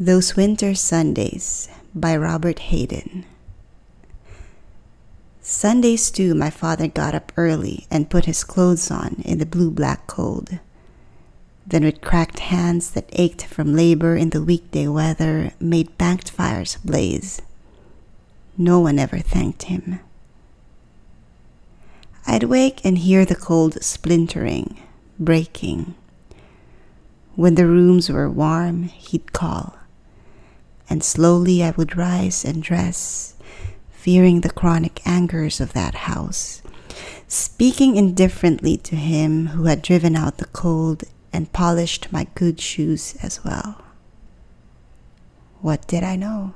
Those Winter Sundays by Robert Hayden. Sundays too, my father got up early and put his clothes on in the blue black cold. Then, with cracked hands that ached from labor in the weekday weather, made banked fires blaze. No one ever thanked him. I'd wake and hear the cold splintering, breaking. When the rooms were warm, he'd call and slowly I would rise and dress, fearing the chronic angers of that house, speaking indifferently to him who had driven out the cold and polished my good shoes as well. What did I know?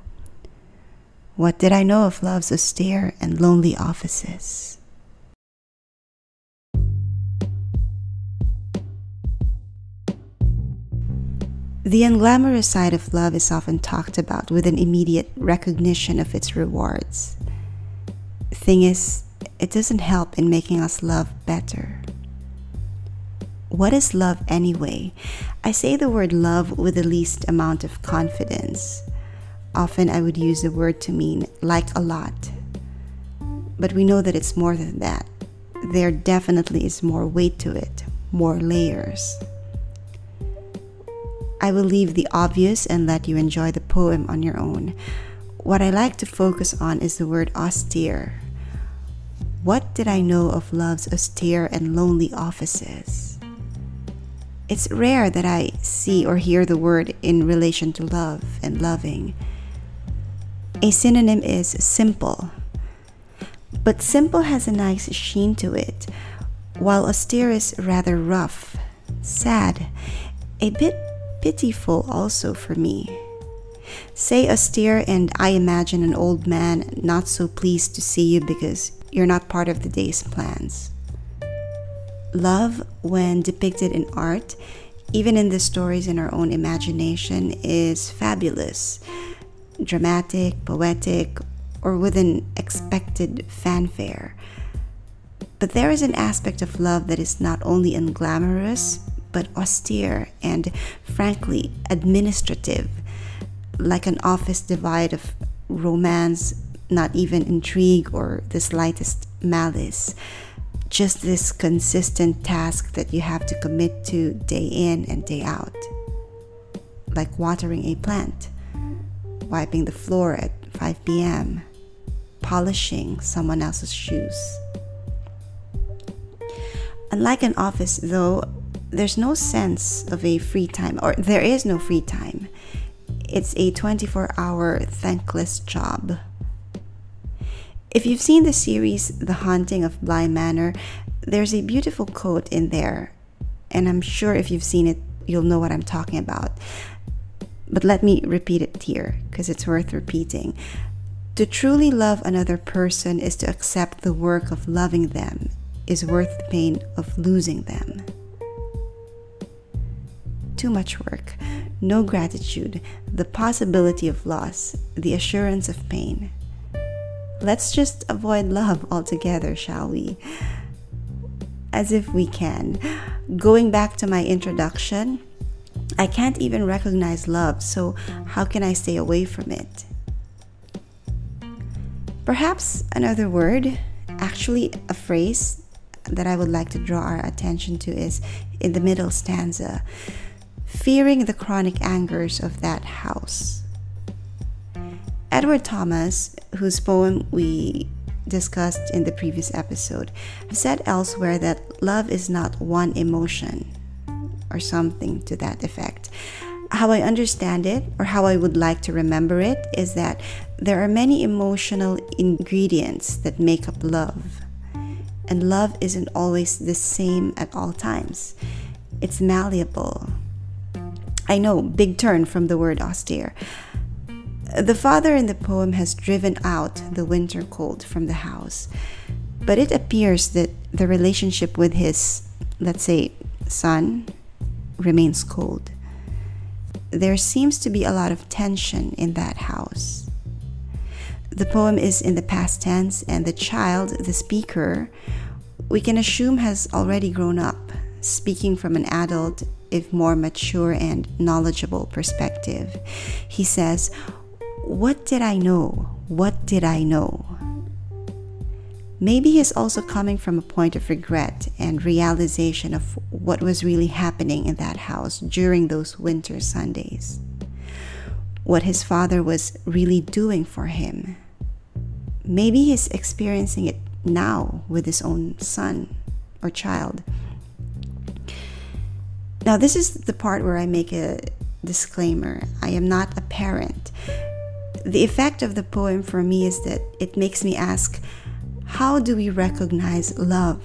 What did I know of love's austere and lonely offices? The unglamorous side of love is often talked about with an immediate recognition of its rewards. Thing is, it doesn't help in making us love better. What is love anyway? I say the word love with the least amount of confidence. Often I would use the word to mean like a lot. But we know that it's more than that. There definitely is more weight to it, more layers. I will leave the obvious and let you enjoy the poem on your own. What I like to focus on is the word austere. What did I know of love's austere and lonely offices? It's rare that I see or hear the word in relation to love and loving. A synonym is simple. But simple has a nice sheen to it, while austere is rather rough, sad, a bit pitiful also for me. Say austere, and I imagine an old man not so pleased to see you because you're not part of the day's plans. Love, when depicted in art, even in the stories in our own imagination, is fabulous, dramatic, poetic, or with an expected fanfare. But there is an aspect of love that is not only unglamorous, but austere and, frankly, administrative, like an office devoid of romance, not even intrigue or the slightest malice. Just this consistent task that you have to commit to day in and day out. Like watering a plant, wiping the floor at 5 p.m., polishing someone else's shoes. Unlike an office, though, there's no sense of a free time, or there is no free time. It's a 24 hour thankless job. If you've seen the series The Haunting of Bly Manor, there's a beautiful quote in there, and I'm sure if you've seen it, you'll know what I'm talking about. But let me repeat it here because it's worth repeating. To truly love another person is to accept the work of loving them is worth the pain of losing them too much work, no gratitude, the possibility of loss, the assurance of pain. Let's just avoid love altogether, shall we? As if we can. Going back to my introduction, I can't even recognize love, so how can I stay away from it? Perhaps another word, actually a phrase that I would like to draw our attention to is in the middle stanza fearing the chronic angers of that house. Edward Thomas, whose poem we discussed in the previous episode, said elsewhere that love is not one emotion or something to that effect. How I understand it, or how I would like to remember it, is that there are many emotional ingredients that make up love. And love isn't always the same at all times, it's malleable I know, big turn from the word austere. The father in the poem has driven out the winter cold from the house, but it appears that the relationship with his, let's say, son remains cold. There seems to be a lot of tension in that house. The poem is in the past tense, and the child, the speaker, we can assume has already grown up, speaking from an adult if more mature and knowledgeable perspective. He says, What did I know? What did I know? Maybe he's also coming from a point of regret and realization of what was really happening in that house during those winter Sundays. What his father was really doing for him. Maybe he's experiencing it now with his own son or child. Now, this is the part where I make a disclaimer I am not a parent. The effect of the poem for me is that it makes me ask how do we recognize love?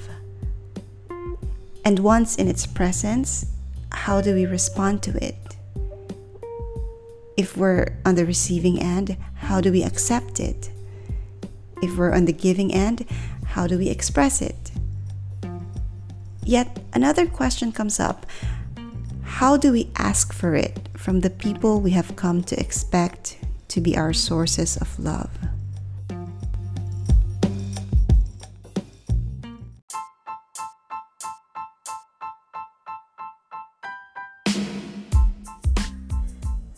And once in its presence, how do we respond to it? If we're on the receiving end, how do we accept it? If we're on the giving end, how do we express it? Yet another question comes up how do we ask for it from the people we have come to expect to be our sources of love?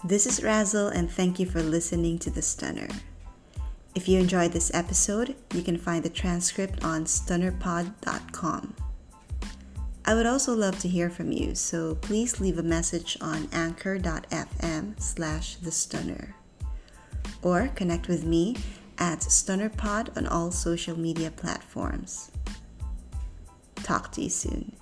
This is Razel, and thank you for listening to The Stunner. If you enjoyed this episode, you can find the transcript on stunnerpod.com. I would also love to hear from you, so please leave a message on anchor.fm slash the stunner. Or connect with me at StunnerPod on all social media platforms. Talk to you soon.